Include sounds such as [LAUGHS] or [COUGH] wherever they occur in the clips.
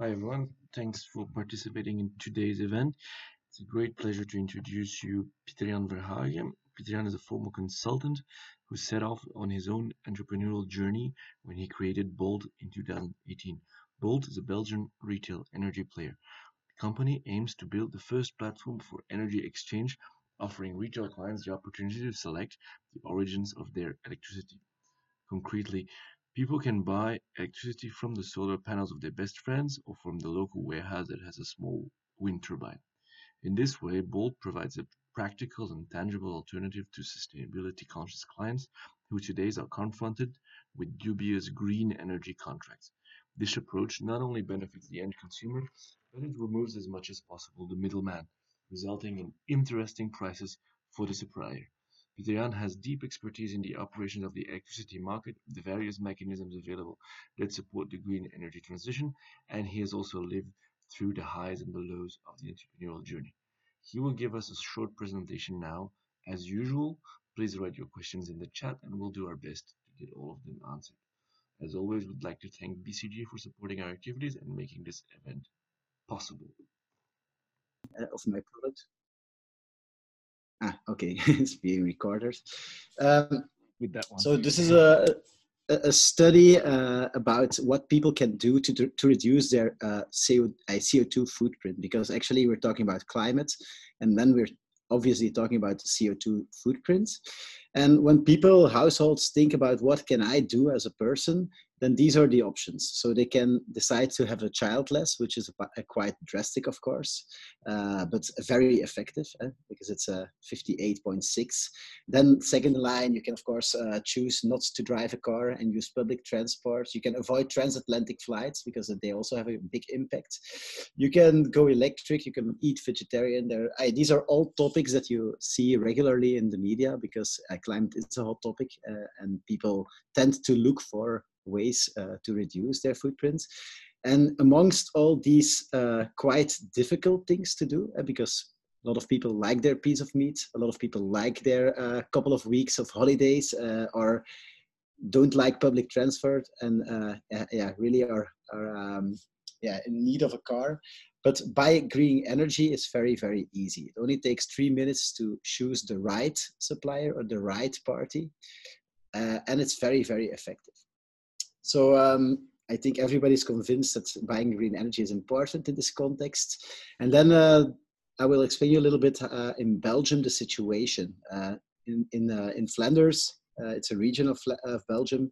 Hi everyone, thanks for participating in today's event. It's a great pleasure to introduce you Pieter-Jan Verhagen. Pieter-Jan is a former consultant who set off on his own entrepreneurial journey when he created Bolt in 2018. Bolt is a Belgian retail energy player. The company aims to build the first platform for energy exchange, offering retail clients the opportunity to select the origins of their electricity. Concretely, people can buy electricity from the solar panels of their best friends or from the local warehouse that has a small wind turbine. In this way, Bolt provides a practical and tangible alternative to sustainability-conscious clients who today are confronted with dubious green energy contracts. This approach not only benefits the end consumer, but it removes as much as possible the middleman, resulting in interesting prices for the supplier. Pieter-Jan has deep expertise in the operations of the electricity market, the various mechanisms available that support the green energy transition, and he has also lived through the highs and the lows of the entrepreneurial journey. He will give us a short presentation now. As usual, please write your questions in the chat and we'll do our best to get all of them answered. As always, we'd like to thank BCG for supporting our activities and making this event possible. Uh, of my product. Ah, okay, [LAUGHS] it's being recorded. Um, With that one. so this is a a study uh, about what people can do to to reduce their uh, CO, uh, CO2 footprint because actually we're talking about climate and then we're obviously talking about CO2 footprints. And when people, households think about what can I do as a person, then these are the options. So they can decide to have a child less, which is a, a quite drastic, of course, uh, but very effective eh, because it's a 58.6. Then second line, you can of course uh, choose not to drive a car and use public transport. You can avoid transatlantic flights because they also have a big impact. You can go electric. You can eat vegetarian. There, I, these are all topics that you see regularly in the media because uh, climate is a hot topic uh, and people tend to look for ways uh, to reduce their footprints. And amongst all these uh, quite difficult things to do, uh, because a lot of people like their piece of meat, a lot of people like their uh, couple of weeks of holidays, uh, or don't like public transport, and uh, yeah, really are are um, yeah in need of a car. But buying green energy is very very easy. It only takes three minutes to choose the right supplier or the right party, and it's very very effective. So um, I think everybody's convinced that buying green energy is important in this context. And then uh, I will explain you a little bit uh, in Belgium the situation. Uh, in in, uh, in Flanders, uh, it's a region of, of Belgium.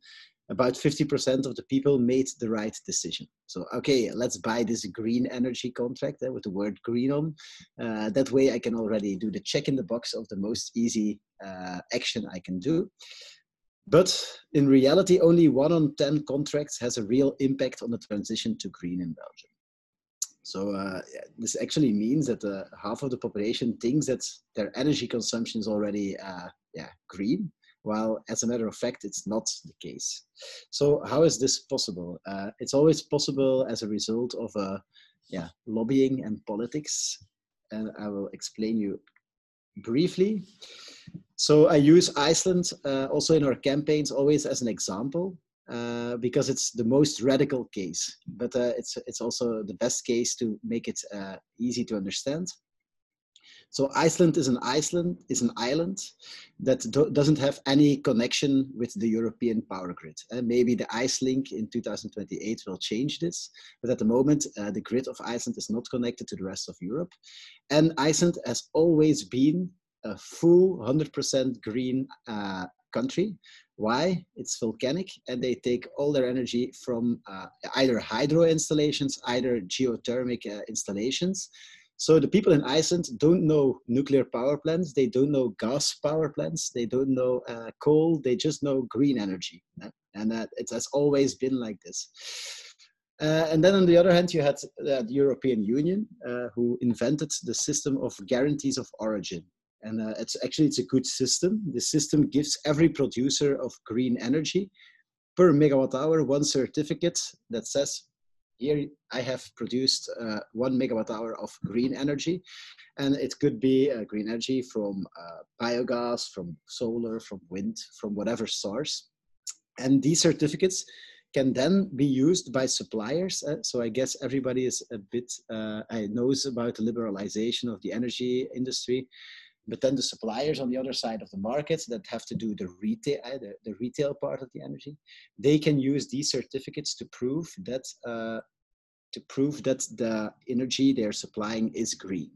About 50% of the people made the right decision. So, okay, let's buy this green energy contract uh, with the word green on. that way, I can already do the check in the box of the most easy action I can do. But in reality, only one on 10 contracts has a real impact on the transition to green in Belgium. So uh, this actually means that uh, half of the population thinks that their energy consumption is already uh, yeah, green, while as a matter of fact, it's not the case. So how is this possible? Uh, it's always possible as a result of uh, yeah, lobbying and politics. And I will explain you briefly. So I use Iceland uh, also in our campaigns always as an example uh, because it's the most radical case, but uh, it's it's also the best case to make it uh, easy to understand. So Iceland is an Iceland is an island that do, doesn't have any connection with the European power grid. Uh, maybe the IceLink in 2028 will change this, but at the moment uh, the grid of Iceland is not connected to the rest of Europe. And Iceland has always been a full 100% green uh, country. Why? It's volcanic and they take all their energy from uh, either hydro installations, either geothermic uh, installations. So the people in Iceland don't know nuclear power plants, they don't know gas power plants, they don't know uh, coal, they just know green energy. And uh, it has always been like this. Uh, and then on the other hand, you had uh, the European Union, uh, who invented the system of guarantees of origin. And uh, it's actually it's a good system. The system gives every producer of green energy per megawatt hour one certificate that says here I have produced uh, one megawatt hour of green energy. And it could be uh, green energy from uh, biogas, from solar, from wind, from whatever source. And these certificates can then be used by suppliers. Uh, so I guess everybody is a bit uh, knows about the liberalization of the energy industry, but then the suppliers on the other side of the market that have to do the retail, uh, the, the retail part of the energy, they can use these certificates to prove that uh, to prove that the energy they're supplying is green.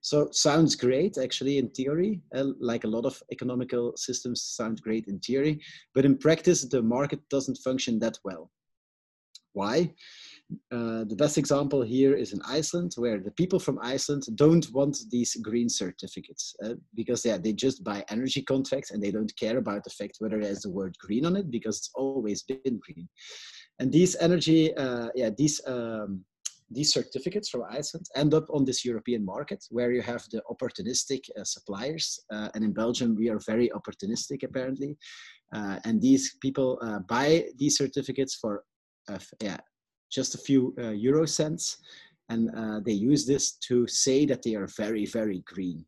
So sounds great actually in theory, uh, like a lot of economical systems sound great in theory, but in practice the market doesn't function that well. Why? Uh, the best example here is in Iceland, where the people from Iceland don't want these green certificates uh, because yeah, they just buy energy contracts and they don't care about the fact whether there's the word green on it because it's always been green. And these energy, uh, yeah, these um, these certificates from Iceland end up on this European market where you have the opportunistic uh, suppliers. Uh, and in Belgium, we are very opportunistic apparently. Uh, and these people uh, buy these certificates for yeah, just a few uh, euro cents. And uh, they use this to say that they are very, very green.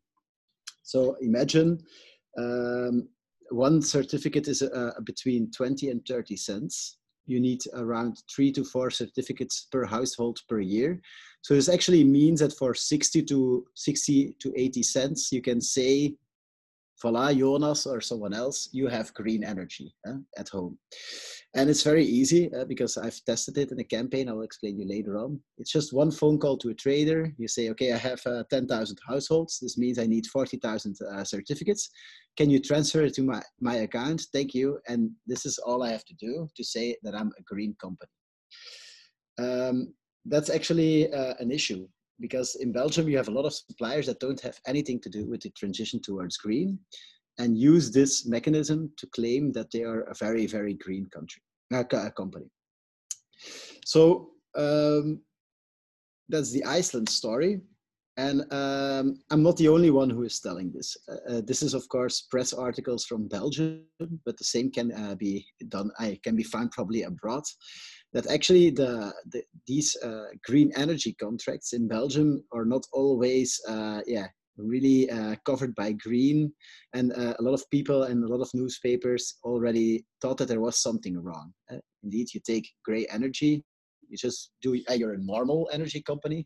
So imagine um, one certificate is between 20 and 30 cents you need around three to four certificates per household per year. So this actually means that for 60 to 60 to 80 cents, you can say, voila, Jonas or someone else, you have green energy uh, at home. And it's very easy uh, because I've tested it in a campaign. I'll explain you later on. It's just one phone call to a trader. You say, okay, I have uh, 10,000 households. This means I need 40,000 uh, certificates. Can you transfer it to my, my account? Thank you. And this is all I have to do to say that I'm a green company. Um, that's actually uh, an issue because in Belgium, you have a lot of suppliers that don't have anything to do with the transition towards green and use this mechanism to claim that they are a very, very green country, uh, company. So um, that's the Iceland story. And um, I'm not the only one who is telling this. Uh, uh, this is, of course, press articles from Belgium, but the same can uh, be done. I can be found probably abroad. That actually the, the these uh, green energy contracts in Belgium are not always, uh, yeah, really uh, covered by green. And uh, a lot of people and a lot of newspapers already thought that there was something wrong. Uh, indeed you take gray energy you just do uh, you're a normal energy company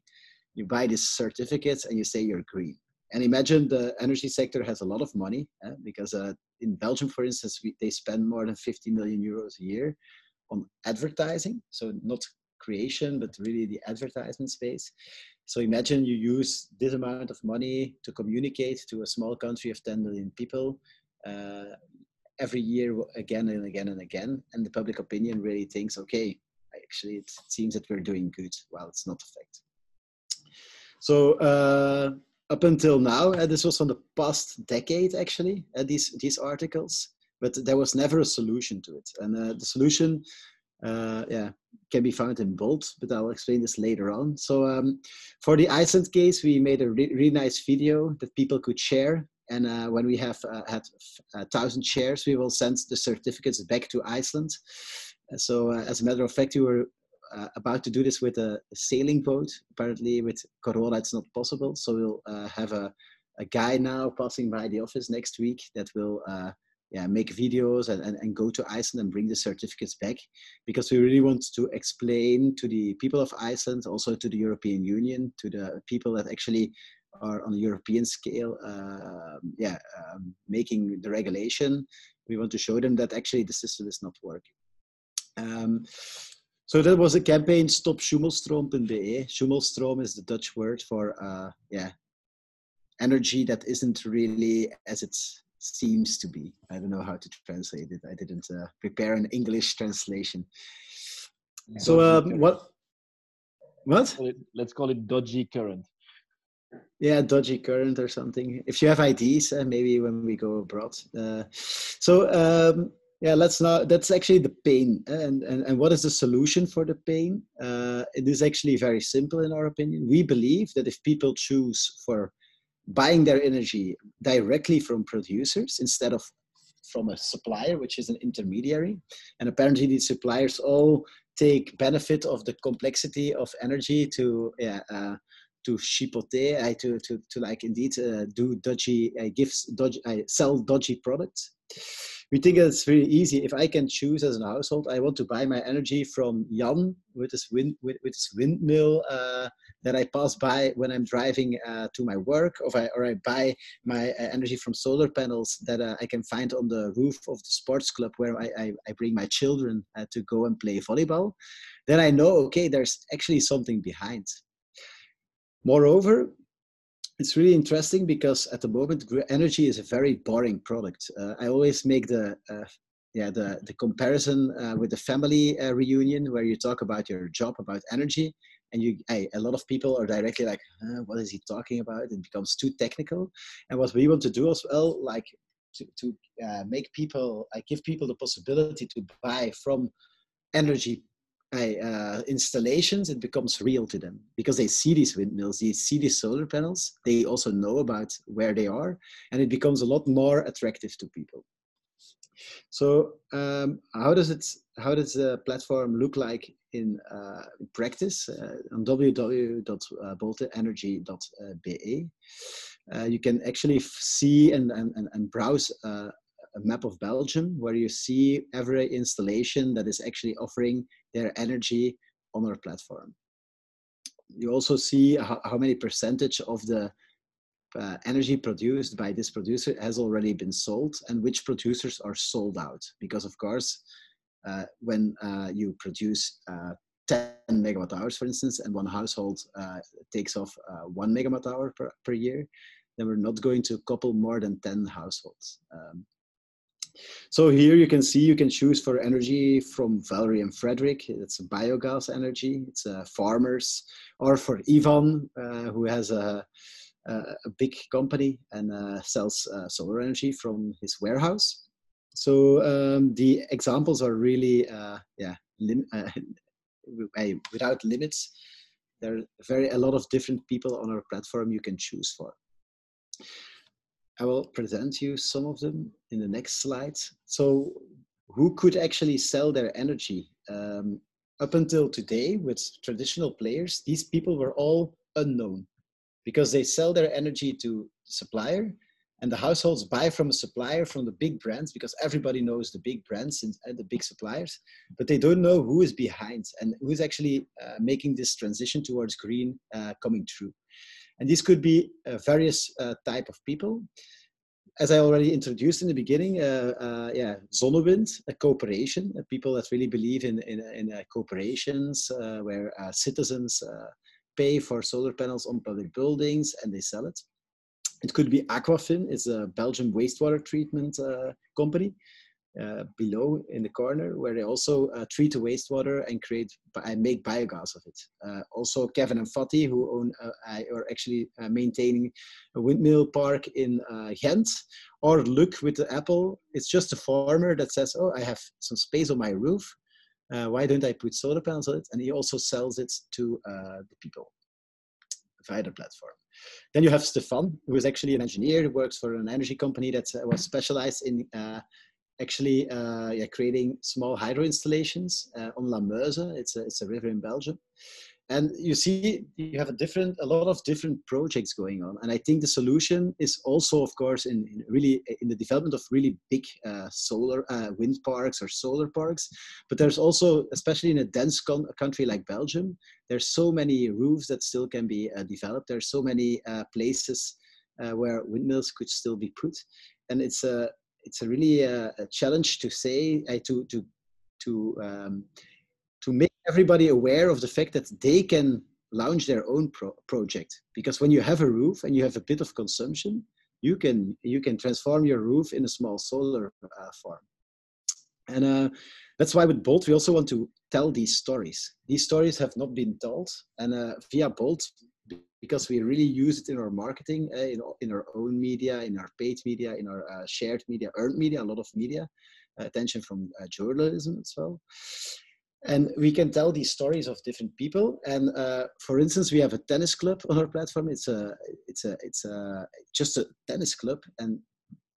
you buy these certificates and you say you're green. And imagine the energy sector has a lot of money because uh, in belgium for instance we, they spend more than 50 million euros a year on advertising so not creation but really the advertisement space so imagine you use this amount of money to communicate to a small country of 10 million people uh, every year again and again and again. And the public opinion really thinks, okay, actually it seems that we're doing good. Well, it's not a fact. So uh, up until now, uh, this was from the past decade actually, uh, these, these articles, but there was never a solution to it. And uh, the solution uh, yeah, can be found in Bolt, but I'll explain this later on. So um, for the Iceland case, we made a re really nice video that people could share. And uh, when we have uh, had a thousand shares, we will send the certificates back to Iceland. So uh, as a matter of fact, we were uh, about to do this with a, sailing boat. Apparently with Corona, it's not possible. So we'll uh, have a, a guy now passing by the office next week that will yeah, make videos and, and, and go to Iceland and bring the certificates back because we really want to explain to the people of Iceland, also to the European Union, to the people that actually are on a European scale, uh, yeah, um, making the regulation. We want to show them that actually the system is not working. Um, so that was a campaign, Stop Sjoemelstroom.be. Sjoemelstroom is the Dutch word for, uh, yeah, energy that isn't really as it's seems to be. I don't know how to translate it. I didn't uh, prepare an English translation. So um, what? What? Let's call, it, let's call it dodgy current. Yeah, dodgy current or something. If you have ideas, uh, maybe when we go abroad. Uh, so um, yeah, let's not. That's actually the pain, and and and what is the solution for the pain? Uh, it is actually very simple in our opinion. We believe that if people choose for buying their energy directly from producers instead of from a supplier, which is an intermediary. And apparently, these suppliers all take benefit of the complexity of energy to yeah, uh, to chipoter, uh, to, to, to like indeed uh, do dodgy uh, gifts, dodgy, uh, sell dodgy products. we think it's very easy. If I can choose as a household, I want to buy my energy from Jan with his wind with, with his windmill uh, that I pass by when I'm driving uh, to my work, or I, or I buy my uh, energy from solar panels that uh, I can find on the roof of the sports club where I, I, I bring my children to go and play volleyball. Then I know, okay, there's actually something behind. Moreover, it's really interesting because at the moment energy is a very boring product. Uh, i always make the uh, yeah the the comparison uh, with the family uh, reunion where you talk about your job about energy and you hey, a lot of people are directly like what is he talking about? It becomes too technical. And what we want to do as well like to, to uh, make people i give people the possibility to buy from energy uh, installations, it becomes real to them because they see these windmills, they see these solar panels, they also know about where they are, and it becomes a lot more attractive to people. So, um, how does it? How does the platform look like in uh, practice? Uh, on www.bolteenergy.be, uh, you can actually see and, and, and browse uh, a map of Belgium where you see every installation that is actually offering their energy on our platform. You also see how, how many percentage of the uh, energy produced by this producer has already been sold and which producers are sold out. Because of course, uh, when uh, you produce uh, 10 megawatt hours, for instance, and one household uh, takes off uh, one megawatt hour per, per year, then we're not going to couple more than 10 households. Um, so here you can see you can choose for energy from Valerie and Frederick. It's a biogas energy. It's uh, farmers, or for Ivan, uh, who has a, a, a, big company and uh, sells uh, solar energy from his warehouse. So um, the examples are really, uh, yeah, lim- [LAUGHS] without limits. There are very a lot of different people on our platform you can choose for. I will present you some of them in the next slides. So who could actually sell their energy? Um, up until today, with traditional players, these people were all unknown because they sell their energy to supplier and the households buy from a supplier from the big brands because everybody knows the big brands and, the big suppliers but they don't know who is behind and who is actually uh, making this transition towards green uh, coming true and these could be uh, various uh, type of people. As I already introduced in the beginning, uh, yeah, Zonnewind, a cooperation, people that really believe in, in, in cooperations where citizens pay for solar panels on public buildings and they sell it. It could be Aquafin, it's a Belgian wastewater treatment company uh, below in the corner where they also uh, treat the wastewater and create and make biogas of it. Uh, also, Kevin and Fatty, who own uh, are actually uh, maintaining a windmill park in Ghent, or Luc with the apple. It's just a farmer that says, "Oh, I have some space on my roof. why don't I put solar panels on it?" And he also sells it to the people via the platform. Then you have Stefan, who is actually an engineer who works for an energy company that was specialized in uh, actually uh, yeah, creating small hydro installations uh, on La Meuse. It's a, it's a river in Belgium. And you see, you have a different, a lot of different projects going on. And I think the solution is also, of course, in, in really in the development of really big uh, solar uh, wind parks or solar parks. But there's also, especially in a dense con- country like Belgium, there's so many roofs that still can be uh, developed. There's so many uh, places where windmills could still be put and it's a it's a really a, uh, a challenge to say uh, to to to um, to make everybody aware of the fact that they can launch their own pro- project. Because when you have a roof and you have a bit of consumption you can you can transform your roof in a small solar uh, farm. And uh, that's why with bolt we also want to tell these stories. These stories have not been told. And uh, via bolt because we really use it in our marketing, uh, in, in our own media, in our paid media, in our uh, shared media, earned media, a lot of media, uh, attention from uh, journalism as well. And we can tell these stories of different people. And uh, for instance, we have a tennis club on our platform. It's a, it's a, it's a, just a tennis club, and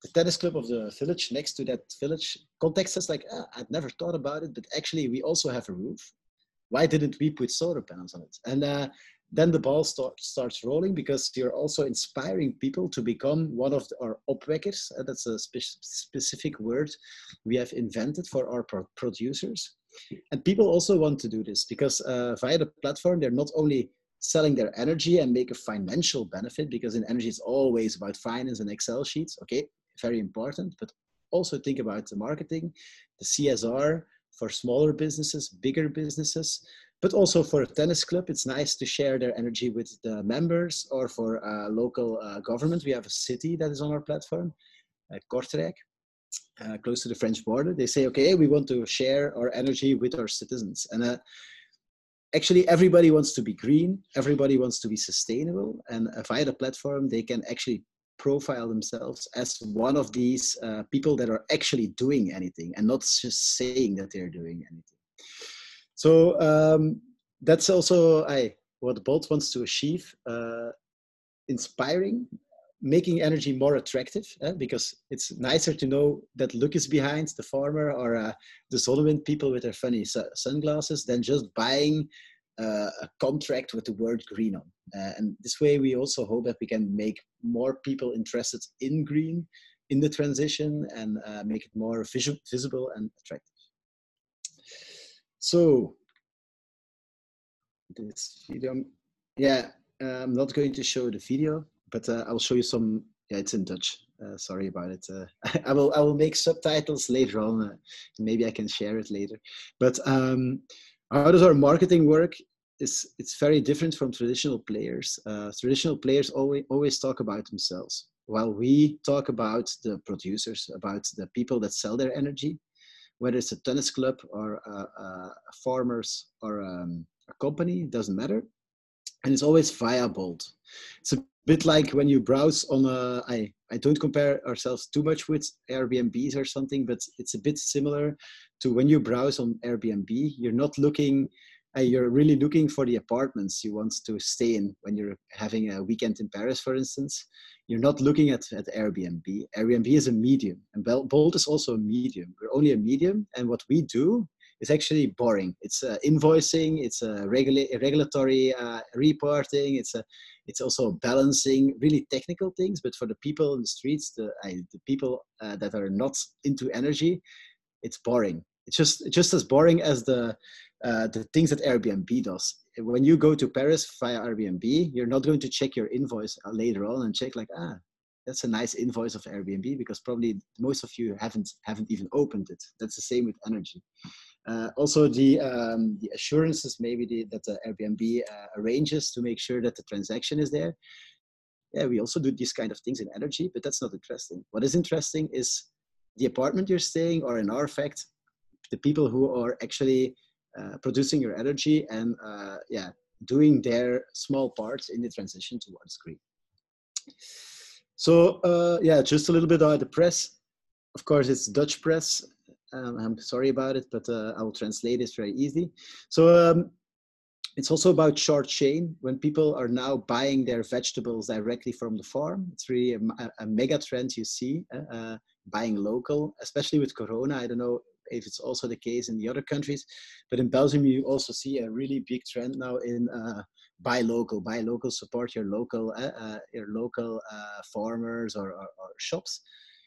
the tennis club of the village next to that village contacts us like, ah, I'd never thought about it, but actually we also have a roof. Why didn't we put solar panels on it? And uh, then the ball start, starts rolling because you're also inspiring people to become one of our opwekkers. Uh, that's a spe specific word we have invented for our pro producers. And people also want to do this because uh, via the platform, they're not only selling their energy and make a financial benefit because in energy it's always about finance and Excel sheets. Okay, very important, but also think about the marketing, the CSR for smaller businesses, bigger businesses, but also for a tennis club, it's nice to share their energy with the members or for local uh, government. We have a city that is on our platform, uh, Kortrijk, uh, close to the French border. They say, okay, we want to share our energy with our citizens. And uh, actually, everybody wants to be green, everybody wants to be sustainable. And uh, via the platform, they can actually profile themselves as one of these people that are actually doing anything and not just saying that they're doing anything. So um, that's also I, what Bolt wants to achieve, uh, inspiring, making energy more attractive, eh? because it's nicer to know that Luc is behind the farmer or uh, the Zonnewind people with their funny su- sunglasses than just buying uh, a contract with the word green on. Uh, and this way, we also hope that we can make more people interested in green, in the transition, and uh, make it more vis- visible and attractive. So this video, yeah, I'm not going to show the video, but uh, I'll show you some. Yeah, it's in Dutch. Uh, sorry about it. Uh, [LAUGHS] I will I will make subtitles later on. Uh, maybe I can share it later. But um, how does our marketing work? It's it's very different from traditional players. Uh, traditional players always always talk about themselves, while we talk about the producers, about the people that sell their energy whether it's a tennis club or a, a farmers or um, a company, it doesn't matter. And it's always via Bolt. It's a bit like when you browse on a, I, I don't compare ourselves too much with Airbnbs or something, but it's a bit similar to when you browse on Airbnb, you're not looking you're really looking for the apartments you want to stay in when you're having a weekend in Paris, for instance you're not looking at, at Airbnb. Airbnb is a medium, and Bolt is also a medium. We're only a medium, and what we do is actually boring. It's uh, invoicing, it's a regula- regulatory uh, reporting, it's a, it's also balancing really technical things. But for the people in the streets, the the people uh, that are not into energy, it's boring. It's just just as boring as the uh, the things that Airbnb does when you go to Paris via Airbnb, you're not going to check your invoice later on and check like, ah, that's a nice invoice of Airbnb because probably most of you haven't haven't even opened it. That's the same with energy. Uh, also, the um, the assurances maybe the, that the Airbnb uh, arranges to make sure that the transaction is there. Yeah, we also do these kind of things in energy, but that's not interesting. What is interesting is the apartment you're staying, or in our fact, the people who are actually producing your energy and uh, yeah, doing their small parts in the transition towards green. So uh, yeah, just a little bit about the press. Of course, it's Dutch press. Um, I'm sorry about it, but uh, I will translate it very easy. So um, it's also about short chain. When people are now buying their vegetables directly from the farm, it's really a, a mega trend you see, uh, uh, buying local, especially with Corona. I don't know if it's also the case in the other countries. But in Belgium, you also see a really big trend now in uh, buy local, buy local, support your local, uh, uh, your local uh, farmers or, or, or, shops.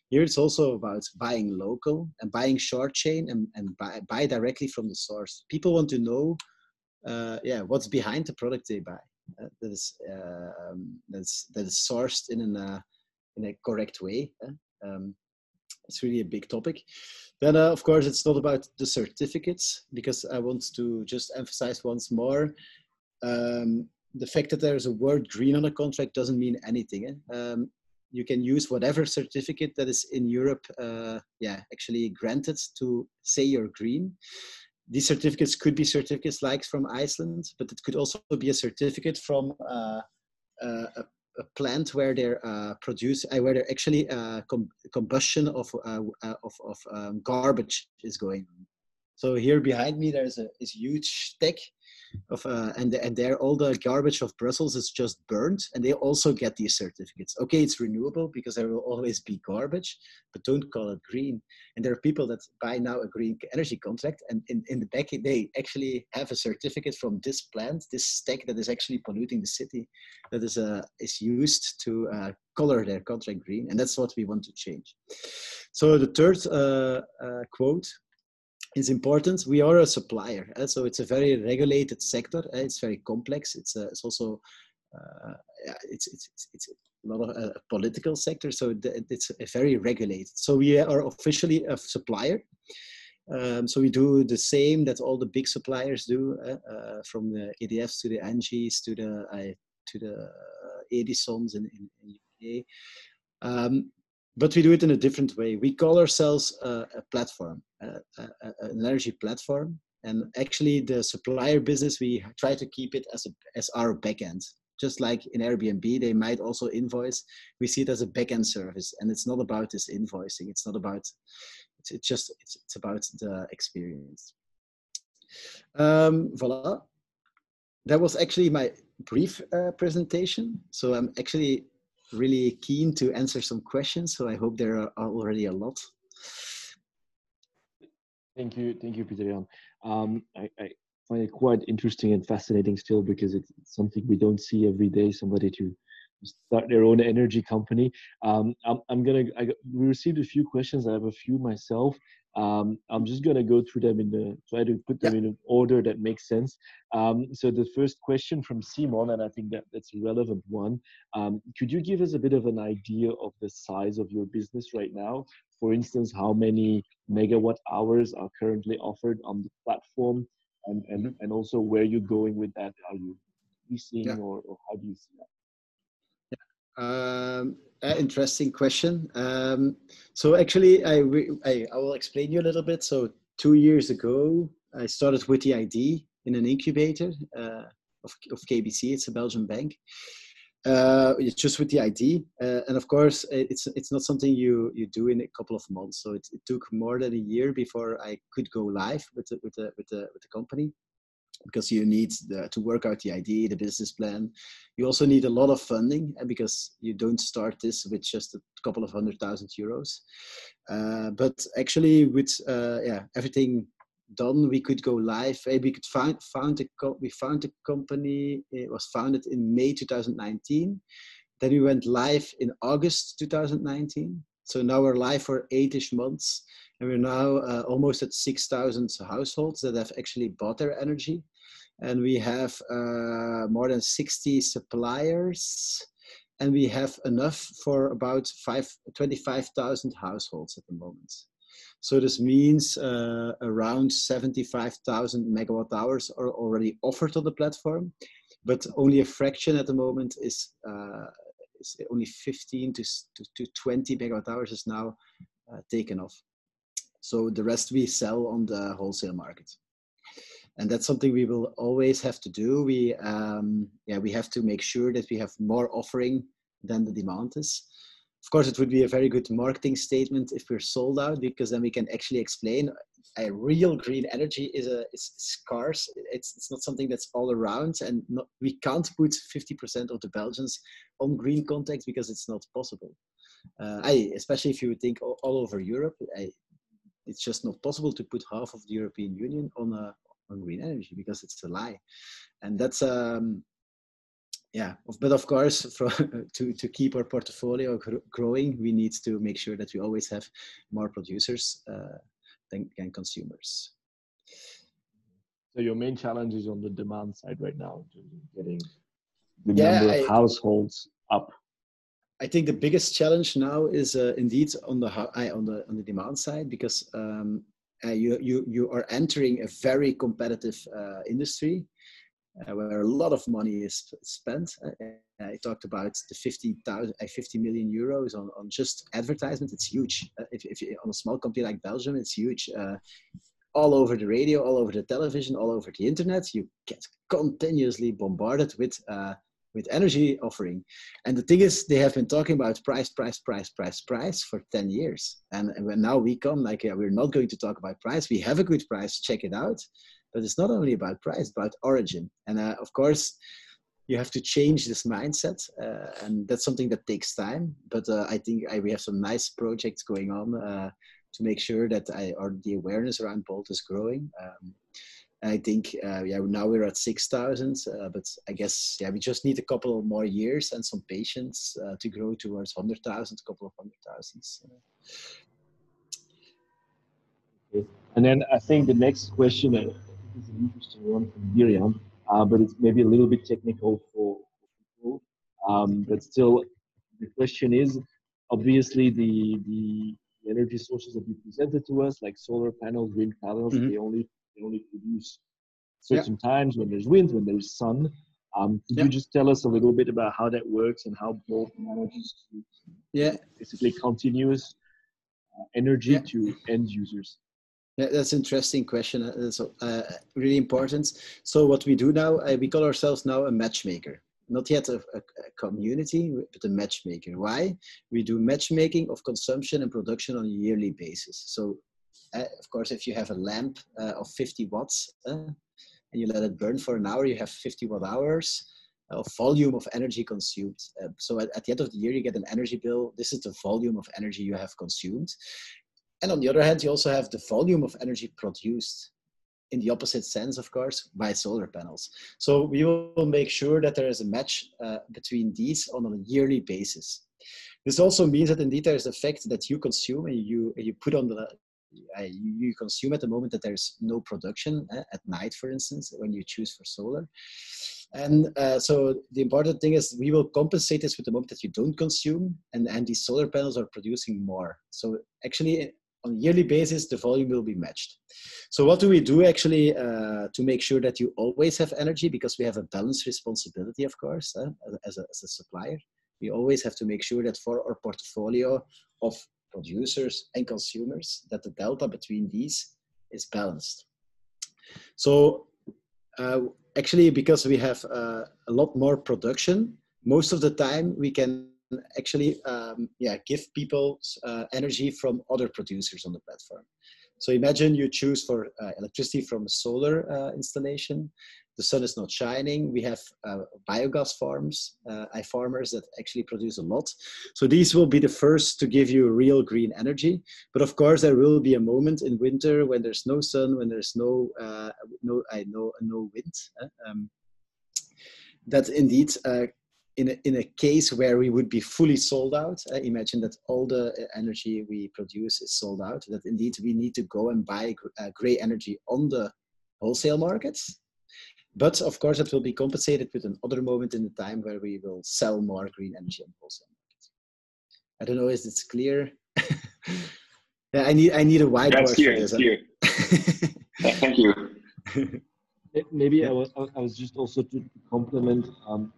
Here it's also about buying local and buying short chain and, and buy, buy directly from the source. People want to know, uh, yeah, what's behind the product they buy. That is um, that's that is sourced in an in a correct way. Um, it's really a big topic. Then, uh, of course, it's not about the certificates because I want to just emphasize once more um, the fact that there's a word green on a contract doesn't mean anything. Eh? Um, you can use whatever certificate that is in Europe, uh, yeah, actually granted to say you're green. These certificates could be certificates like from Iceland, but it could also be a certificate from uh, uh a a plant where they're uh, produce uh, where they're actually uh, com combustion of uh, uh, of, of um, garbage is going on. So here behind me there's a is huge stack of uh, and and there all the garbage of Brussels is just burned, and they also get these certificates. Okay, it's renewable because there will always be garbage, but don't call it green. And there are people that buy now a green energy contract, and in, in the back they actually have a certificate from this plant, this stack that is actually polluting the city, that is uh, is used to uh, color their contract green, and that's what we want to change. So the third uh, uh, quote is important. We are a supplier, uh, so it's a very regulated sector. Uh, it's very complex. It's uh, it's also uh, it's, it's it's a lot of a uh, political sector, so it's very regulated. So we are officially a supplier. Um, so we do the same that all the big suppliers do, uh, from the EDFs to the Engies to the to the Edisons in, in, in UK. Um, but we do it in a different way. We call ourselves a platform, a, a, an energy platform. And actually, the supplier business, we try to keep it as, a, as our backend. Just like in Airbnb, they might also invoice. We see it as a backend service, and it's not about this invoicing. It's not about. It's, it's just it's, it's about the experience. Um, voila. That was actually my brief uh, presentation. So I'm actually really keen to answer some questions. So I hope there are already a lot. Thank you, thank you, Peter um, I, I, find it quite interesting and fascinating still because it's something we don't see every day. Somebody to start their own energy company. Um, I'm, I'm, gonna. I, we received a few questions. I have a few myself. Um, I'm just going to go through them in the try to put them yeah. in an order that makes sense. Um, so the first question from Simon, and I think that that's a relevant one. Um, could you give us a bit of an idea of the size of your business right now? For instance, how many megawatt hours are currently offered on the platform, and and, mm-hmm. and also where you're going with that? Are you leasing yeah. or, or how do you see that? Um, interesting question. Um, so actually, I, I, I will explain you a little bit. So two years ago, I started with the ID in an incubator uh, of, of KBC. It's a Belgian bank. Uh, it's just with the ID, uh, and of course, it's it's not something you you do in a couple of months. So it, it took more than a year before I could go live with the, with the with the with the company because you need the, to work out the idea, the business plan. You also need a lot of funding eh, because you don't start this with just a couple of hundred thousand euros. Uh, but actually, with uh, yeah everything done, we could go live. Eh, we could find found a co- we found a company. It was founded in May 2019. Then we went live in August 2019. So now we're live for eight-ish months, and we're now uh, almost at 6,000 households that have actually bought their energy and we have uh, more than 60 suppliers and we have enough for about five, 25,000 households at the moment. So this means uh, around 75,000 megawatt hours are already offered on the platform, but only a fraction at the moment is, uh, is only 15 to, to, to 20 megawatt hours is now uh, taken off. So the rest we sell on the wholesale market and that's something we will always have to do. We um, yeah we have to make sure that we have more offering than the demand is. Of course, it would be a very good marketing statement if we're sold out because then we can actually explain a real green energy is a is scarce. It's it's not something that's all around, and not, we can't put 50% of the Belgians on green contracts because it's not possible. Uh, I, especially if you think all, all over Europe, I, it's just not possible to put half of the European Union on a on green energy because it's a lie. And that's um yeah but of course [LAUGHS] for, to to keep our portfolio growing we need to make sure that we always have more producers uh, than, than consumers. So your main challenge is on the demand side right now getting the yeah, number of I, households up. I think the biggest challenge now is uh, indeed on the on the on the demand side because um, you, you, you are entering a very competitive uh, industry uh, where a lot of money is spent. I talked about the 50, 50 million euros on, on just advertisement. It's huge. if, if on a small company like Belgium, it's huge all over the radio, all over the television, all over the internet. You get continuously bombarded with uh, with energy offering. And the thing is, they have been talking about price, price, price, price, price for 10 years. And, when now we come, like, yeah, we're not going to talk about price. We have a good price, check it out. but it's not only about price, about origin. And uh, of course, you have to change this mindset, uh, and that's something that takes time. But uh, I think I, we have some nice projects going on uh, to make sure that I, or the awareness around Bolt is growing. Um, I think uh, yeah now we're at six thousand, uh, but I guess yeah we just need a couple more years and some patience uh, to grow towards hundred thousand, a couple of hundred thousands. Okay. And then I think the next question is an interesting one from Miriam, uh, but it's maybe a little bit technical for, people. Um, but still, the question is obviously the the energy sources that you presented to us, like solar panels, wind panels, mm-hmm. they only they only produce certain times when there's wind, when there's sun. Um, could you just tell us a little bit about how that works and how Bolt manages to yeah. basically continuous uh, energy to end users? Yeah, that's an interesting question. It's uh, uh, really important. So what we do now, uh, we call ourselves now a matchmaker. Not yet a, a, a, community, but a matchmaker. Why? We do matchmaking of consumption and production on a yearly basis. So uh, of course, if you have a lamp uh, of 50 watts uh, and you let it burn for an hour, you have 50 watt hours of volume of energy consumed. Uh, so at, at, the end of the year, you get an energy bill. This is the volume of energy you have consumed. And on the other hand, you also have the volume of energy produced in the opposite sense, of course, by solar panels. So we will make sure that there is a match uh, between these on a yearly basis. This also means that indeed there is a fact that you consume and you, you put on the, uh, you consume at the moment that there's no production uh, at night, for instance, when you choose for solar. And uh, so the important thing is we will compensate this with the moment that you don't consume, and, and these solar panels are producing more. So actually, on a yearly basis, the volume will be matched. So what do we do actually uh, to make sure that you always have energy? Because we have a balanced responsibility, of course, uh, as, a, as a supplier. We always have to make sure that for our portfolio of producers and consumers, that the delta between these is balanced. So uh, actually, because we have uh, a lot more production, most of the time we can actually um, yeah, give people uh, energy from other producers on the platform. So imagine you choose for uh, electricity from a solar uh, installation. The sun is not shining. We have uh, biogas farms, uh, farmers that actually produce a lot. So these will be the first to give you real green energy. But of course, there will be a moment in winter when there's no sun, when there's no uh, no I know no wind. Um, that indeed uh, in a, in a case where we would be fully sold out, uh, imagine that all the uh, energy we produce is sold out, that indeed we need to go and buy gray energy on the wholesale markets. But of course, it will be compensated with another moment in the time where we will sell more green energy on the wholesale market. I don't know if it's clear. [LAUGHS] yeah, I need I need a whiteboard. That's clear. This, clear. [LAUGHS] Thank you. Maybe I was I was just also to complement. Um,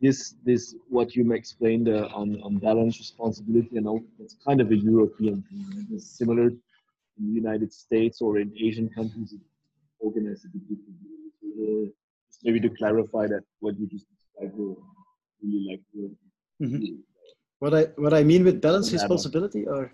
this this what you explained uh, on on balance responsibility and all it's kind of a European thing. Right? It's similar in the United States or in Asian countries. Organized a bit differently. So, just maybe to clarify that what you just described, really like. Mm-hmm. What I what I mean with balance responsibility, or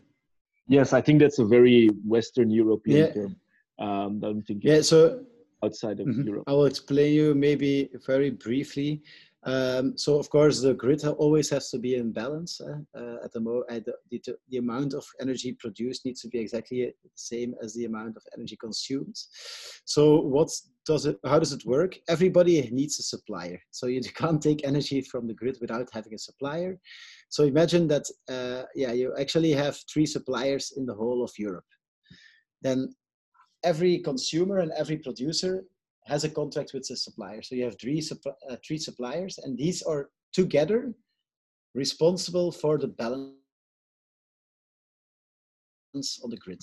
yes, I think that's a very Western European yeah. term. Um, I don't think yeah. So outside of mm-hmm. Europe, I will explain you maybe very briefly. Um, so of course the grid always has to be in balance. Uh, uh, at the, mo- uh, the, the, the, amount of energy produced needs to be exactly the same as the amount of energy consumed. So what does it? How does it work? Everybody needs a supplier. So you [LAUGHS] can't take energy from the grid without having a supplier. So imagine that uh, yeah you actually have three suppliers in the whole of Europe. Then every consumer and every producer has a contract with the supplier. So you have three, uh, three suppliers, and these are together responsible for the balance on the grid.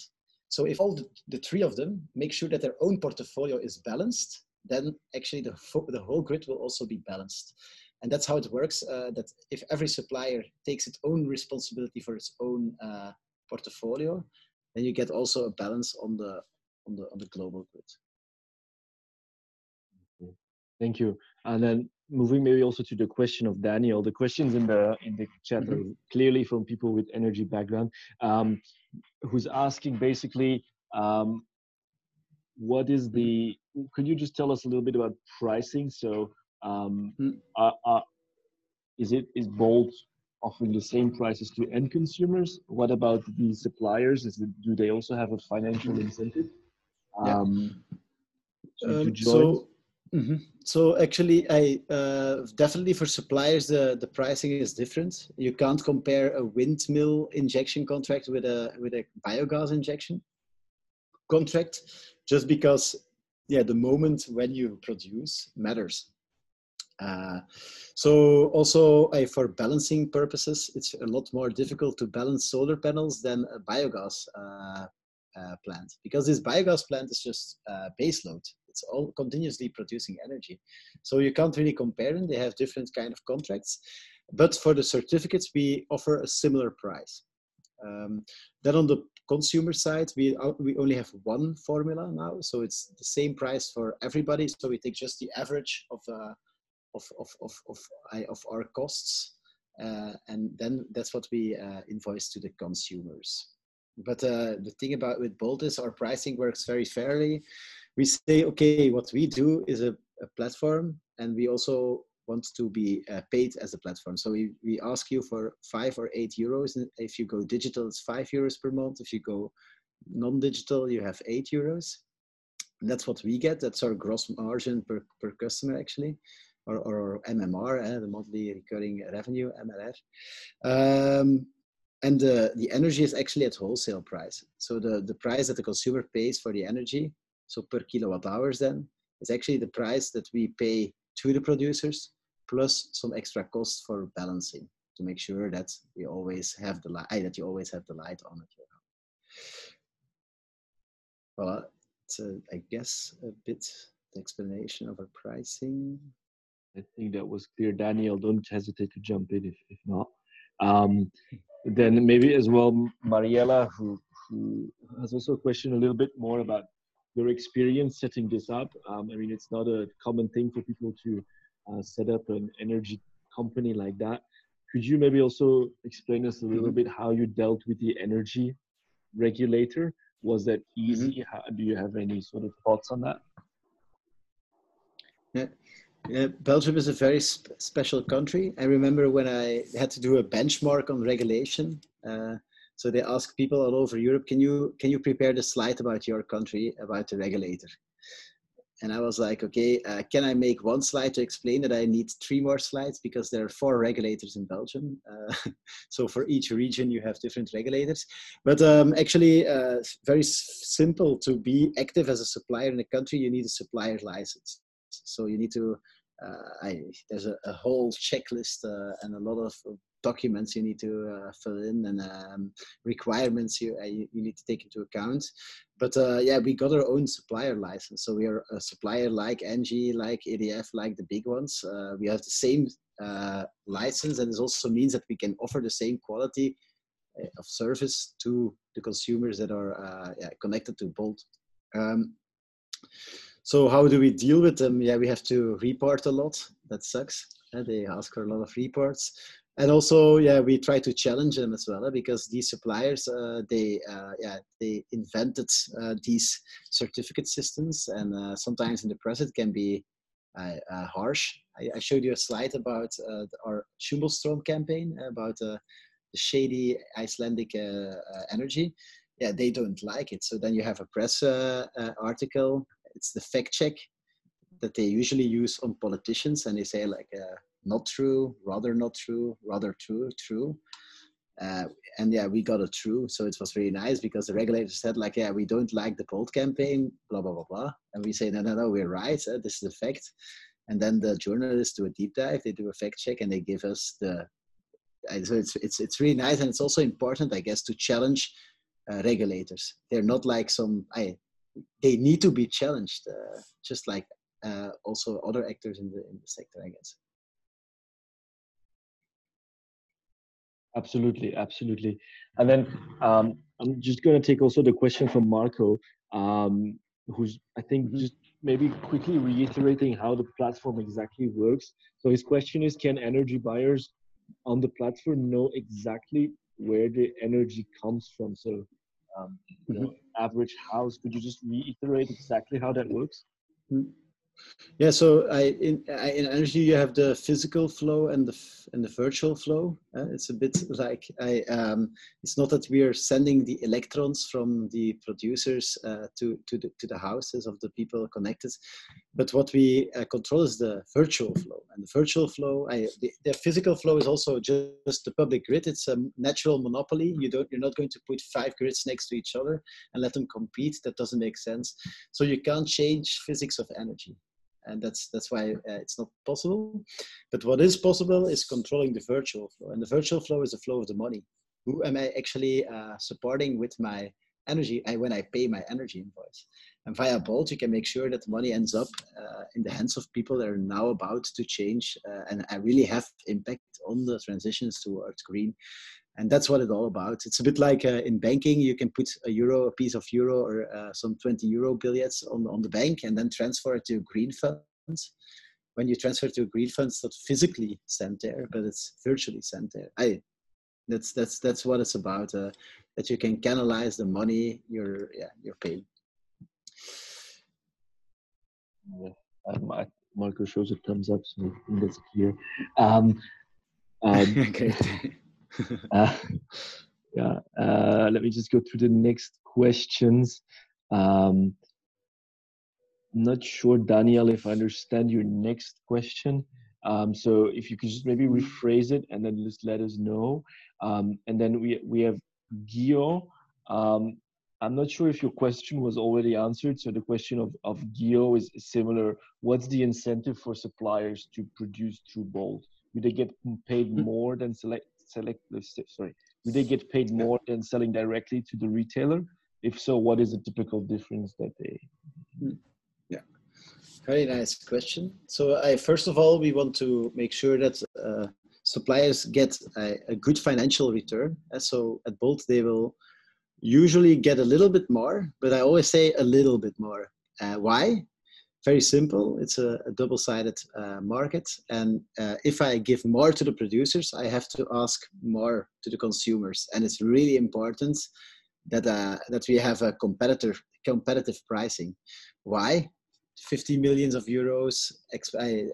So if all the, the, three of them make sure that their own portfolio is balanced, then actually the, the whole grid will also be balanced. And that's how it works, uh, that if every supplier takes its own responsibility for its own uh, portfolio, then you get also a balance on the, on the, on the global grid. Thank you. And then moving maybe also to the question of Daniel, the questions in the in the chat are mm-hmm. clearly from people with energy background, um, who's asking basically, um, what is the? Could you just tell us a little bit about pricing? So, um, mm. are, are, is it is Bolt offering the same prices to end consumers? What about the suppliers? Is it, do they also have a financial incentive um, yeah. to, to um, so, mm-hmm. so actually, I uh, definitely for suppliers the the pricing is different. You can't compare a windmill injection contract with a with a biogas injection contract, just because yeah the moment when you produce matters uh, so also uh, for balancing purposes, it's a lot more difficult to balance solar panels than a biogas uh, uh plant because this biogas plant is just uh, base load. It's all continuously producing energy. So you can't really compare them. They have different kind of contracts. But for the certificates, we offer a similar price. Um, then on the consumer side, we, we only have one formula now. So it's the same price for everybody. So we take just the average of uh, of of of of, of our costs, uh, and then that's what we uh, invoice to the consumers. But uh, the thing about with Bolt is our pricing works very fairly. We say, okay, what we do is a, a platform, and we also want to be uh, paid as a platform. So we, we ask you for five or eight euros. And if you go digital, it's five euros per month. If you go non-digital, you have eight euros. And that's what we get. That's our gross margin per, per customer actually or, or MMR, eh, the monthly recurring revenue, MRR. Um, and the, the energy is actually at wholesale price. So the, the price that the consumer pays for the energy, so per kilowatt hours then, is actually the price that we pay to the producers plus some extra costs for balancing to make sure that we always have the light, that you always have the light on at your. Well, it's a, I guess a bit the explanation of our pricing. I think that was clear. Daniel, don't hesitate to jump in if, if not. Um, then maybe as well, Mariella, who, who has also a question a little bit more about your experience setting this up. Um, I mean, it's not a common thing for people to uh, set up an energy company like that. Could you maybe also explain us a little mm-hmm. bit how you dealt with the energy regulator? Was that easy? Mm-hmm. How, do you have any sort of thoughts on that? Yeah. Yeah, Belgium is a very sp- special country. I remember when I had to do a benchmark on regulation. Uh, so they ask people all over Europe, can you can you prepare the slide about your country about the regulator? And I was like, okay, uh, can I make one slide to explain that I need three more slides because there are four regulators in Belgium. Uh, [LAUGHS] so for each region, you have different regulators. But um, actually, uh, very simple to be active as a supplier in a country, you need a supplier license. So you need to, uh, I, there's a, a, whole checklist uh, and a lot of documents you need to uh, fill in and um, requirements you, you, you need to take into account. But yeah, we got our own supplier license. So we are a supplier like Engie, like EDF, like the big ones. we have the same uh, license and this also means that we can offer the same quality of service to the consumers that are uh, yeah, connected to Bolt. Um, so how do we deal with them? Yeah, we have to report a lot. That sucks. Uh, they ask for a lot of reports. And also, yeah, we try to challenge them as well because these suppliers, uh, they, uh, yeah, they invented uh, these certificate systems, and uh, sometimes in the press it can be uh, harsh. I, I, showed you a slide about our Sjoemelstroom campaign about the shady Icelandic energy. Yeah, they don't like it. So then you have a press article it's the fact check that they usually use on politicians and they say like uh, not true rather not true rather true true. Uh, and yeah we got it true so it was really nice because the regulators said like yeah we don't like the Bolt campaign blah blah blah blah. And we say no no no we're right uh, this is a fact. And then the journalists do a deep dive they do a fact check and they give us the so it's it's it's really nice and it's also important i guess to challenge uh, regulators. They're not like some i they need to be challenged, uh, just like uh, also other actors in the in the sector, I guess. Absolutely, absolutely. And then um, I'm just going to take also the question from Marco, um, who's I think mm-hmm. just maybe quickly reiterating how the platform exactly works. So his question is, can energy buyers on the platform know exactly where the energy comes from? So um, you know, mm-hmm average house. Could you just reiterate exactly how that works? Hmm. Yeah, so I in, I, in energy you have the physical flow and the and the virtual flow. Uh, it's a bit like I. Um, it's not that we are sending the electrons from the producers uh, to to the to the houses of the people connected, but what we uh, control is the virtual flow. And the virtual flow, I, the, the physical flow is also just the public grid. It's a natural monopoly. You don't you're not going to put five grids next to each other and let them compete. That doesn't make sense. So you can't change physics of energy and that's that's why uh, it's not possible. But what is possible is controlling the virtual flow, and the virtual flow is the flow of the money. Who am I actually uh, supporting with my energy I, when I pay my energy invoice? And via Bolt, you can make sure that the money ends up uh, in the hands of people that are now about to change uh, and I really have impact on the transitions towards green and that's what it's all about. It's a bit like uh, in banking, you can put a euro, a piece of euro, or uh, some 20 euro billets on, on the bank and then transfer it to green funds. When you transfer to a green fund, it's not physically sent there, but it's virtually sent there. I, that's that's that's what it's about. Uh, that you can canalize the money you're yeah you're paying. Yeah, um, Marco shows a thumbs up, so I think that's clear. Um, um, [LAUGHS] okay. [LAUGHS] uh, yeah, uh, let me just go through the next questions. Um, I'm not sure, Daniel, if I understand your next question. Um, so if you could just maybe rephrase it and then just let us know. Um, and then we we have Gio. Um, I'm not sure if your question was already answered. So the question of, of Gio is similar. What's the incentive for suppliers to produce through Bolt? Do they get paid hmm. more than select select list sorry do they get paid more than selling directly to the retailer? If so what is the typical difference that they hmm. yeah. Very nice question. So i first of all we want to make sure that uh, suppliers get a, a, good financial return. So at bolt they will usually get a little bit more but i always say a little bit more. Uh, why very simple. It's a, a double-sided uh, market, and uh, if I give more to the producers, I have to ask more to the consumers, and it's really important that uh, that we have a competitive competitive pricing. Why? 50 millions of euros.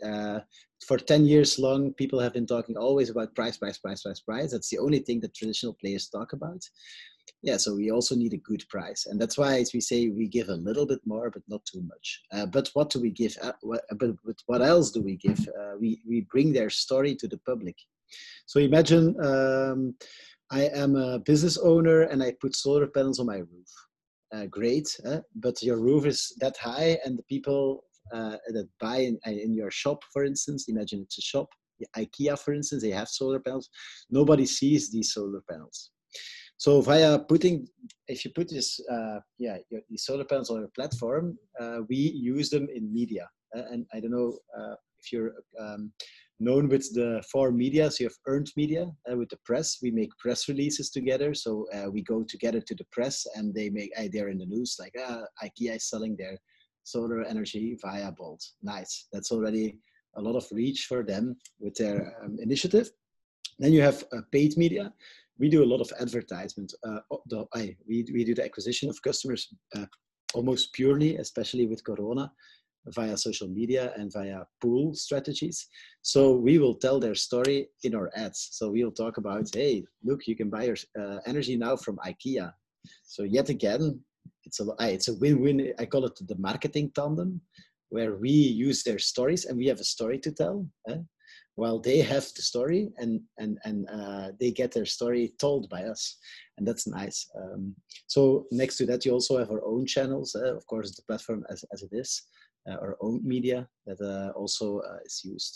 Uh, for 10 years long, people have been talking always about price, price, price, price, price. That's the only thing that traditional players talk about yeah, so we also need a good price, and that's why as we say we give a little bit more, but not too much. Uh, but what do we give? Uh, what, but, but, what else do we give? Uh, we we bring their story to the public. So imagine um, I am a business owner and I put solar panels on my roof. Uh, great, but your roof is that high, and the people uh, that buy in, in your shop, for instance, imagine it's a shop, IKEA, for instance, they have solar panels. Nobody sees these solar panels so via putting, if you put this, uh, yeah, your, these solar panels on your platform, uh, we use them in media. Uh, and I don't know uh, if you're um, known with the four media. So you have earned media uh, with the press. We make press releases together. So uh, we go together to the press, and they make they're in the news like ah, IKEA is selling their solar energy via Bolt. Nice. That's already a lot of reach for them with their um, initiative. Then you have paid media we do a lot of advertisement. Uh, the, I, we, we do the acquisition of customers uh, almost purely, especially with Corona, via social media and via pool strategies. So we will tell their story in our ads. So we'll talk about, hey, look, you can buy your uh, energy now from IKEA. So yet again, it's a it's a win-win. I call it the marketing tandem, where we use their stories and we have a story to tell. Eh? While they have the story and and and uh, they get their story told by us and that's nice. Um, so next to that you also have our own channels uh, of course the platform as, as it is uh, our own media that uh, also uh, is used.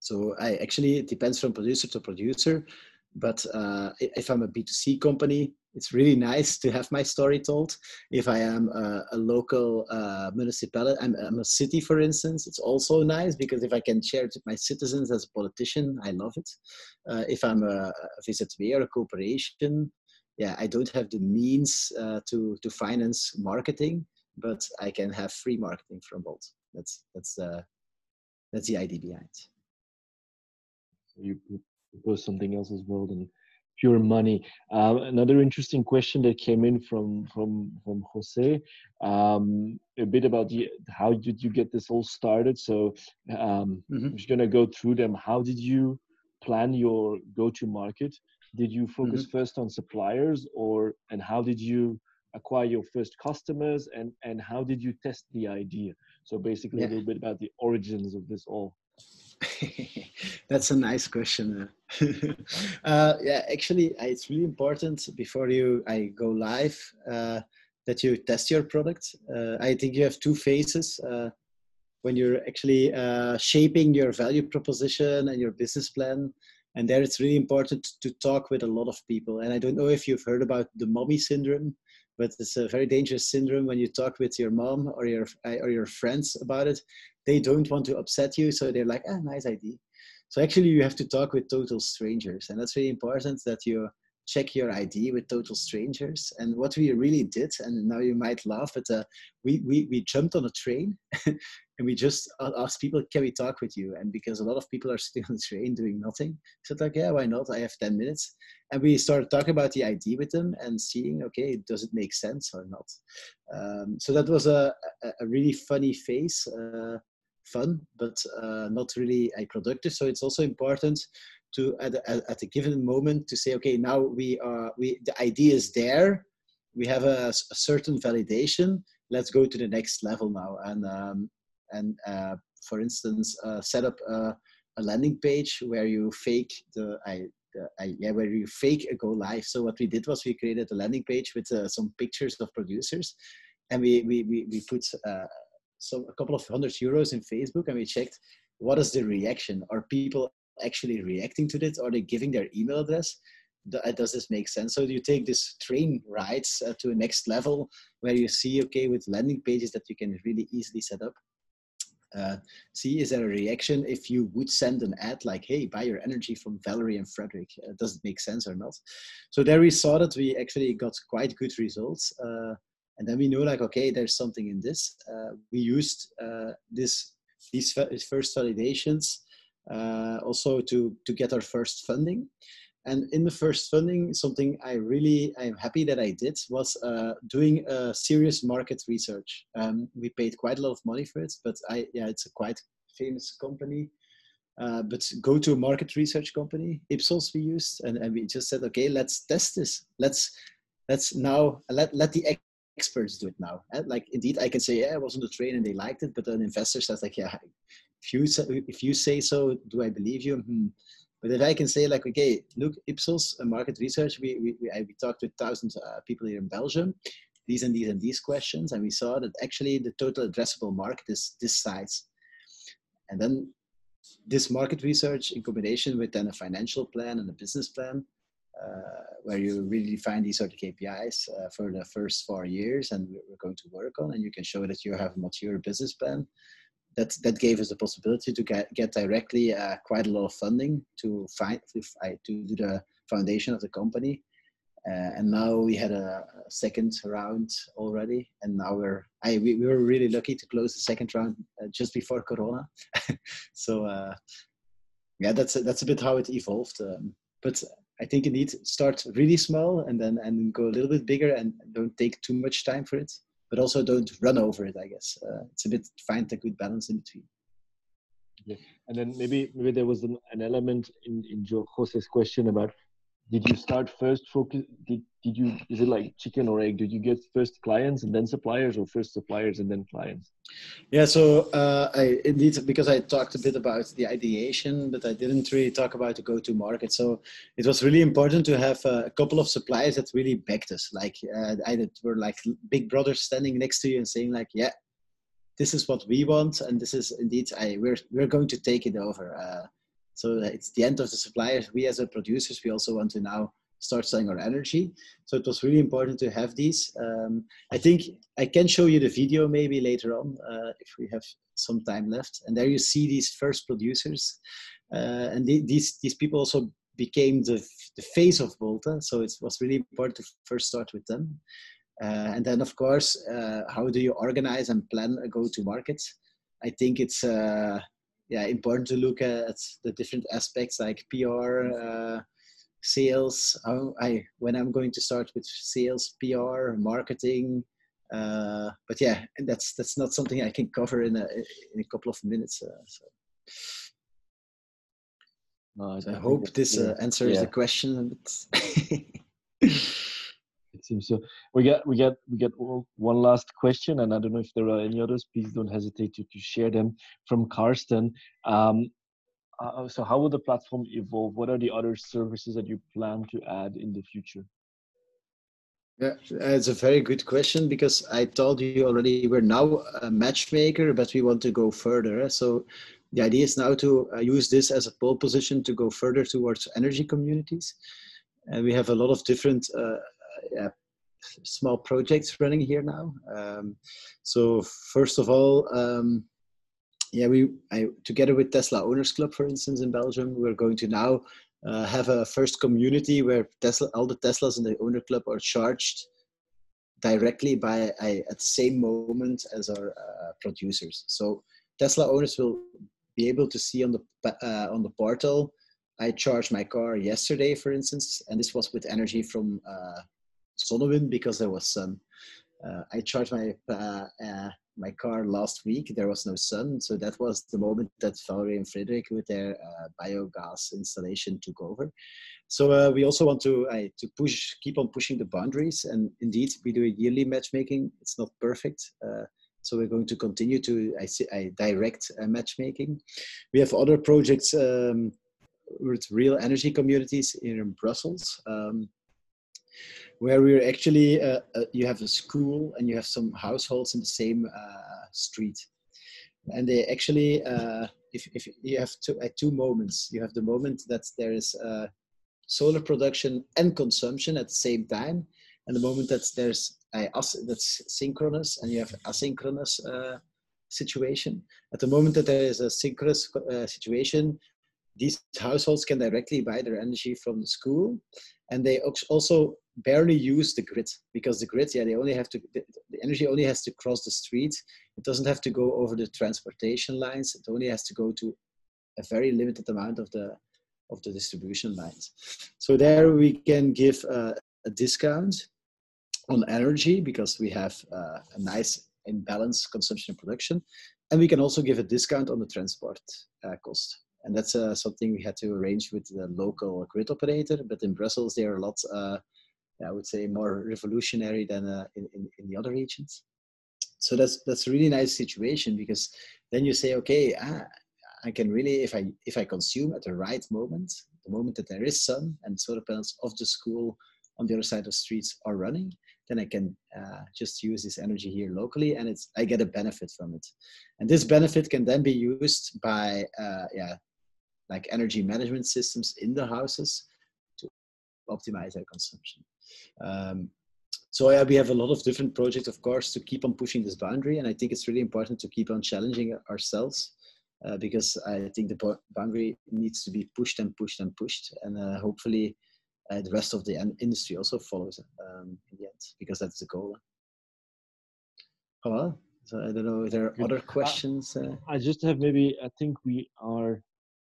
So i actually it depends from producer to producer but uh, if i'm a b2c company it's really nice to have my story told. If I am a, a local uh, municipality, I'm, I'm, a city, for instance, it's also nice because if I can share it with my citizens as a politician, I love it. Uh, if I'm a, a VZW or a corporation, yeah, I don't have the means uh, to to finance marketing, but I can have free marketing from Bolt. That's that's the that's the idea behind. So propose something else as well, then pure money. Um, another interesting question that came in from from from Jose, um, a bit about the how did you get this all started? So um, mm-hmm. I'm just gonna go through them. How did you plan your go-to market? Did you focus mm-hmm. first on suppliers, or and how did you acquire your first customers, and and how did you test the idea? So basically, yeah. a little bit about the origins of this all. [LAUGHS] That's a nice question. [LAUGHS] uh, yeah, actually, it's really important before you I go live uh, that you test your product. Uh, I think you have two phases uh, when you're actually uh, shaping your value proposition and your business plan. And there, it's really important to talk with a lot of people. And I don't know if you've heard about the mommy syndrome, but it's a very dangerous syndrome when you talk with your mom or your or your friends about it. They don't want to upset you so they're like ah nice idea. So actually you have to talk with total strangers and that's really important that you check your id with total strangers. And what we really did and now you might laugh but uh, we, we we jumped on a train [LAUGHS] and we just asked people can we talk with you? And because a lot of people are [LAUGHS] sitting on the train doing nothing so like yeah why not? I have 10 minutes. And we started talking about the id with them and seeing okay does it make sense or not? Um, so that was a, a, really funny phase uh, fun, but uh, not really a productive. So it's also important to at a, at a given moment to say, okay, now we are we the idea is there, we have a, a certain validation. Let's go to the next level now, and um, and uh, for instance, uh, set up a, a, landing page where you fake the I. Yeah, where you fake a go live. So what we did was we created a landing page with uh, some pictures of producers, and we we we, we put uh, some a couple of hundred euros in Facebook, and we checked what is the reaction. Are people actually reacting to this? Are they giving their email address? Uh, does this make sense? So you take this train rides uh, to a next level where you see, okay, with landing pages that you can really easily set up. Uh, see, is there a reaction if you would send an ad like, hey, buy your energy from Valerie and Frederick? Uh, does it make sense or not? So there we saw that we actually got quite good results. Uh, and then we know like okay there's something in this uh, we used uh, this these first validations uh, also to to get our first funding. And in the first funding something i really i'm happy that i did was uh, doing a serious market research. Um, we paid quite a lot of money for it but i yeah it's a quite famous company. Uh, but go to a market research company ipsos we used and, and we just said okay let's test this. Let's let's now let, let the experts do it now. Like indeed, I can say, yeah, I was on the train and they liked it, but an investor says like, yeah, if you if you say so, do I believe you? Hmm. But if I can say like, okay, look, Ipsos, a market research, we we we, we talked with thousands of uh, people here in Belgium, these and these and these questions, and we saw that actually the total addressable market is this size, and then this market research in combination with then a financial plan and a business plan uh, where you really define these sort of KPIs uh, for the first four years, and we're going to work on, and you can show that you have a mature business plan. That that gave us the possibility to get get directly uh, quite a lot of funding to find to, do the foundation of the company. Uh, and now we had a, a, second round already, and now we're I we, we were really lucky to close the second round uh, just before Corona. [LAUGHS] so uh, yeah, that's a, that's a bit how it evolved. Um, but I think you need to start really small and then and go a little bit bigger and don't take too much time for it, but also don't run over it. I guess uh, it's a bit find a good balance in between. Yeah. And then maybe maybe there was an, an element in in Jose's question about did you start first focus did, did you is it like chicken or egg? Did you get first clients and then suppliers or first suppliers and then clients? Yeah so uh, i indeed because i talked a bit about the ideation but i didn't really talk about the go-to market. So it was really important to have a couple of suppliers that really backed us like uh, i were like big brothers standing next to you and saying like yeah this is what we want and this is indeed i we're we're going to take it over uh, so it's the end of the suppliers. We as a producers, we also want to now start selling our energy. So it was really important to have these. Um, I think I can show you the video maybe later on uh, if we have some time left. And there you see these first producers. Uh, and the, these, these people also became the, the face of Volta. So it was really important to first start with them. Uh, and then, of course, uh, how do you organize and plan a go-to-market? I think it's uh, yeah important to look at the different aspects like PR, uh, sales. How I when I'm going to start with sales, PR, marketing. Uh, but yeah, that's that's not something I can cover in a in a couple of minutes. Uh, so. No, I, I hope this uh, answers yeah. the question. [LAUGHS] seems so. We get we get we get one last question, and I don't know if there are any others. Please don't hesitate to, to share them from Karsten. Um, uh, so, how will the platform evolve? What are the other services that you plan to add in the future? Yeah, it's a very good question because I told you already we're now a matchmaker, but we want to go further. So the idea is now to uh, use this as a pole position to go further towards energy communities. And we have a lot of different uh, yeah, small projects running here now. Um, so first of all, um, yeah, we I, together with Tesla Owners Club, for instance, in Belgium, we're going to now uh, have a first community where Tesla, all the Teslas in the owner club are charged directly by I, at the same moment as our uh, producers. So Tesla owners will be able to see on the uh, on the portal. I charged my car yesterday, for instance, and this was with energy from uh, Zonnewind because there was sun. Uh, I charged my uh, uh, my car last week. There was no sun, so that was the moment that Valerie and Frederick, with their uh, biogas installation, took over. So uh, we also want to uh, to push, keep on pushing the boundaries, and indeed we do a yearly matchmaking. It's not perfect. So we're going to continue to I, see, I direct matchmaking. We have other projects um, with real energy communities here in Brussels. Um, where we're actually uh, uh, you have a school and you have some households in the same uh, street. And they actually uh, if, if you have two, at two moments you have the moment that there is uh, solar production and consumption at the same time and the moment that there's a, that's synchronous and you have asynchronous uh, situation. At the moment that there is a synchronous situation these households can directly buy their energy from the school and they also barely use the grid because the grid yeah they only have to the, the, energy only has to cross the street. It doesn't have to go over the transportation lines. It only has to go to a very limited amount of the of the distribution lines. So there we can give uh, a discount on energy because we have uh, a nice imbalanced consumption and production. And we can also give a discount on the transport uh, cost. And that's uh, something we had to arrange with the local grid operator but in brussels they are a lot uh, I would say more revolutionary than uh, in, in, in the other regions. So that's that's a really nice situation because then you say, okay, ah, I can really if I if I consume at the right moment, the moment that there is sun and solar panels of the school on the other side of the streets are running, then I can uh, just use this energy here locally, and it's I get a benefit from it. And this benefit can then be used by uh, yeah, like energy management systems in the houses to optimize their consumption. Um, so yeah, we have a lot of different projects, of course, to keep on pushing this boundary, and I think it's really important to keep on challenging ourselves uh, because I think the boundary needs to be pushed and pushed and pushed, and uh, hopefully uh, the rest of the industry also follows um, in the end because that's the goal. Well, so I don't know if there are other questions. Uh. I just have maybe. I think we are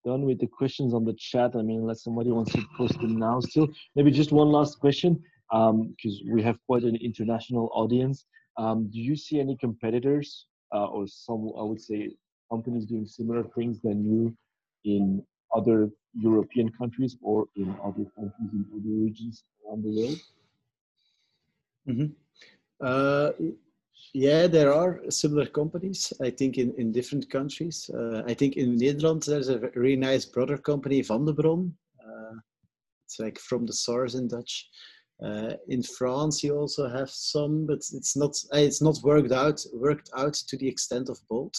done with the questions on the chat. I mean, unless somebody wants to post them now. Still, maybe just one last question because um, we have quite an international audience. Um, do you see any competitors uh, or some, I would say, companies doing similar things than you in other European countries or in other countries in other regions around the world? Mm-hmm. Uh, yeah, there are similar companies, I think, in, in different countries. Uh, I think in Netherlands, there's a really nice brother company, Vandebron. Uh, it's like from the source in Dutch. Uh, in France, you also have some, but it's not it's not worked out worked out to the extent of Bolt.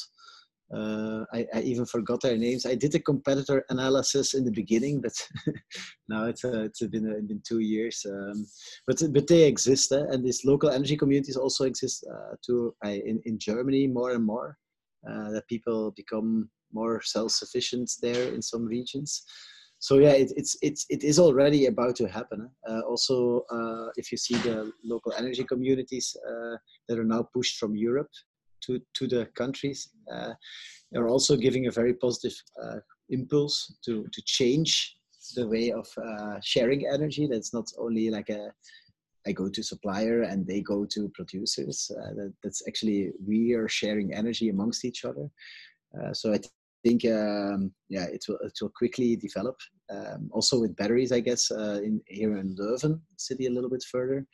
Uh, I, I, even forgot their names. I did a competitor analysis in the beginning, but [LAUGHS] now it's uh, it's been uh, been two years. Um, but but they exist, eh? and these local energy communities also exist uh, too in in Germany more and more. that people become more self-sufficient there in some regions so yeah, it, it's it's it is already about to happen. Uh, also, uh, if you see the local energy communities uh, that are now pushed from Europe to to the countries, uh, are also giving a very positive uh, impulse to to change the way of uh, sharing energy. That's not only like a I go to supplier and they go to producers. Uh, that, that's actually we are sharing energy amongst each other. Uh, so I think um, yeah, it will it will quickly develop. Um, also with batteries, I guess uh, in here in Leuven city a little bit further,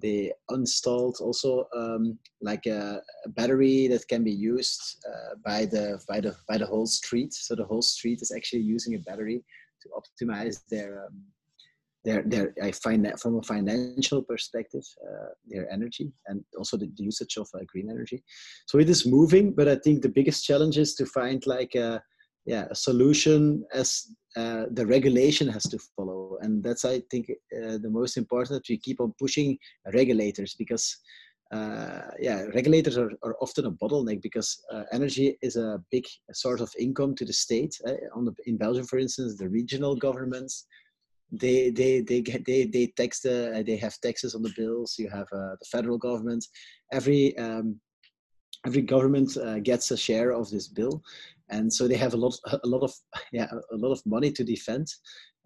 they installed also um, like a, a, battery that can be used uh, by the by the by the whole street. So the whole street is actually using a battery to optimize their um, their their I find that from a financial perspective, uh, their energy and also the, the usage of uh, green energy. So it is moving, but I think the biggest challenge is to find like a yeah a solution as uh, the regulation has to follow, and that's I think uh, the most important that we keep on pushing regulators because. Uh, yeah, regulators are, are often a bottleneck because uh, energy is a big source of income to the state. on the, in Belgium, for instance, the regional governments they they they get they they tax the they have taxes on the bills. You have uh, the federal government. Every um, every government uh, gets a share of this bill, and so they have a lot a lot of [LAUGHS] yeah a lot of money to defend.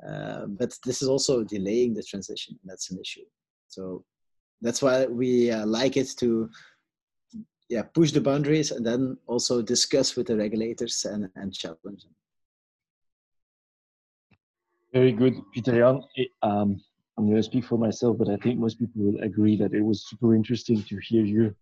Uh, but this is also delaying the transition. And that's an issue. So that's why we uh, like it to yeah push the boundaries and then also discuss with the regulators and and challenge them. Very good, Peter Jan. Um, I'm going to speak for myself, but I think most people will agree that it was super interesting to hear you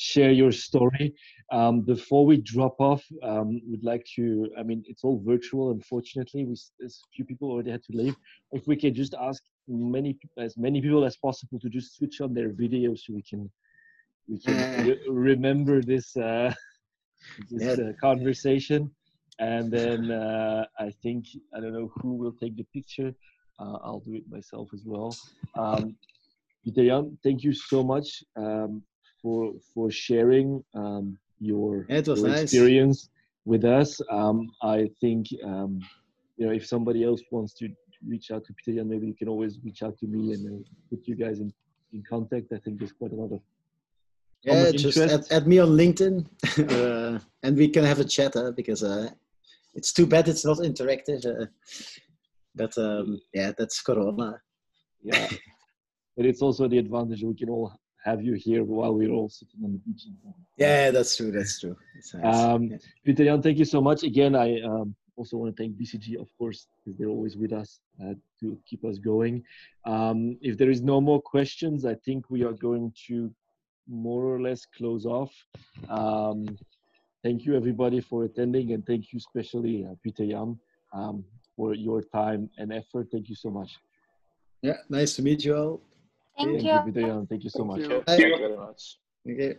share your story. Um, before we drop off, um, we'd like to, I mean, it's all virtual, unfortunately. We, a few people already had to leave. If we can just ask many as many people as possible to just switch on their video so we can we can re- remember this uh, [LAUGHS] this uh, conversation and then uh, I think I don't know who will take the picture. Uh, I'll do it myself as well. Um, Peter Jan, thank you so much um, for for sharing um, your, your nice. experience with us. Um, I think um, you know if somebody else wants to reach out to Peter Jan, maybe you can always reach out to me and uh, put you guys in, in contact. I think there's quite a lot of yeah, just add, add, me on LinkedIn, [LAUGHS] uh, and we can have a chat uh, because uh, it's too bad it's not interactive. Uh, but um, yeah, that's Corona. Yeah, [LAUGHS] but it's also the advantage we can all have you here while we're all sitting on the beach. Yeah, that's true. That's true. Nice. Um, yeah. Peter Jan, thank you so much. Again, I um, also want to thank BCG, of course, because they're always with us uh, to keep us going. Um, if there is no more questions, I think we are going to more or less close off. Um, thank you everybody for attending and thank you especially uh, Peter Jan um, for your time and effort. Thank you so much. Yeah, nice to meet you all. Thank, thank you. you. Thank you so thank much. You. Thank you very much. Okay.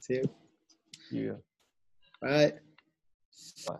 See you. See you. Bye. Bye.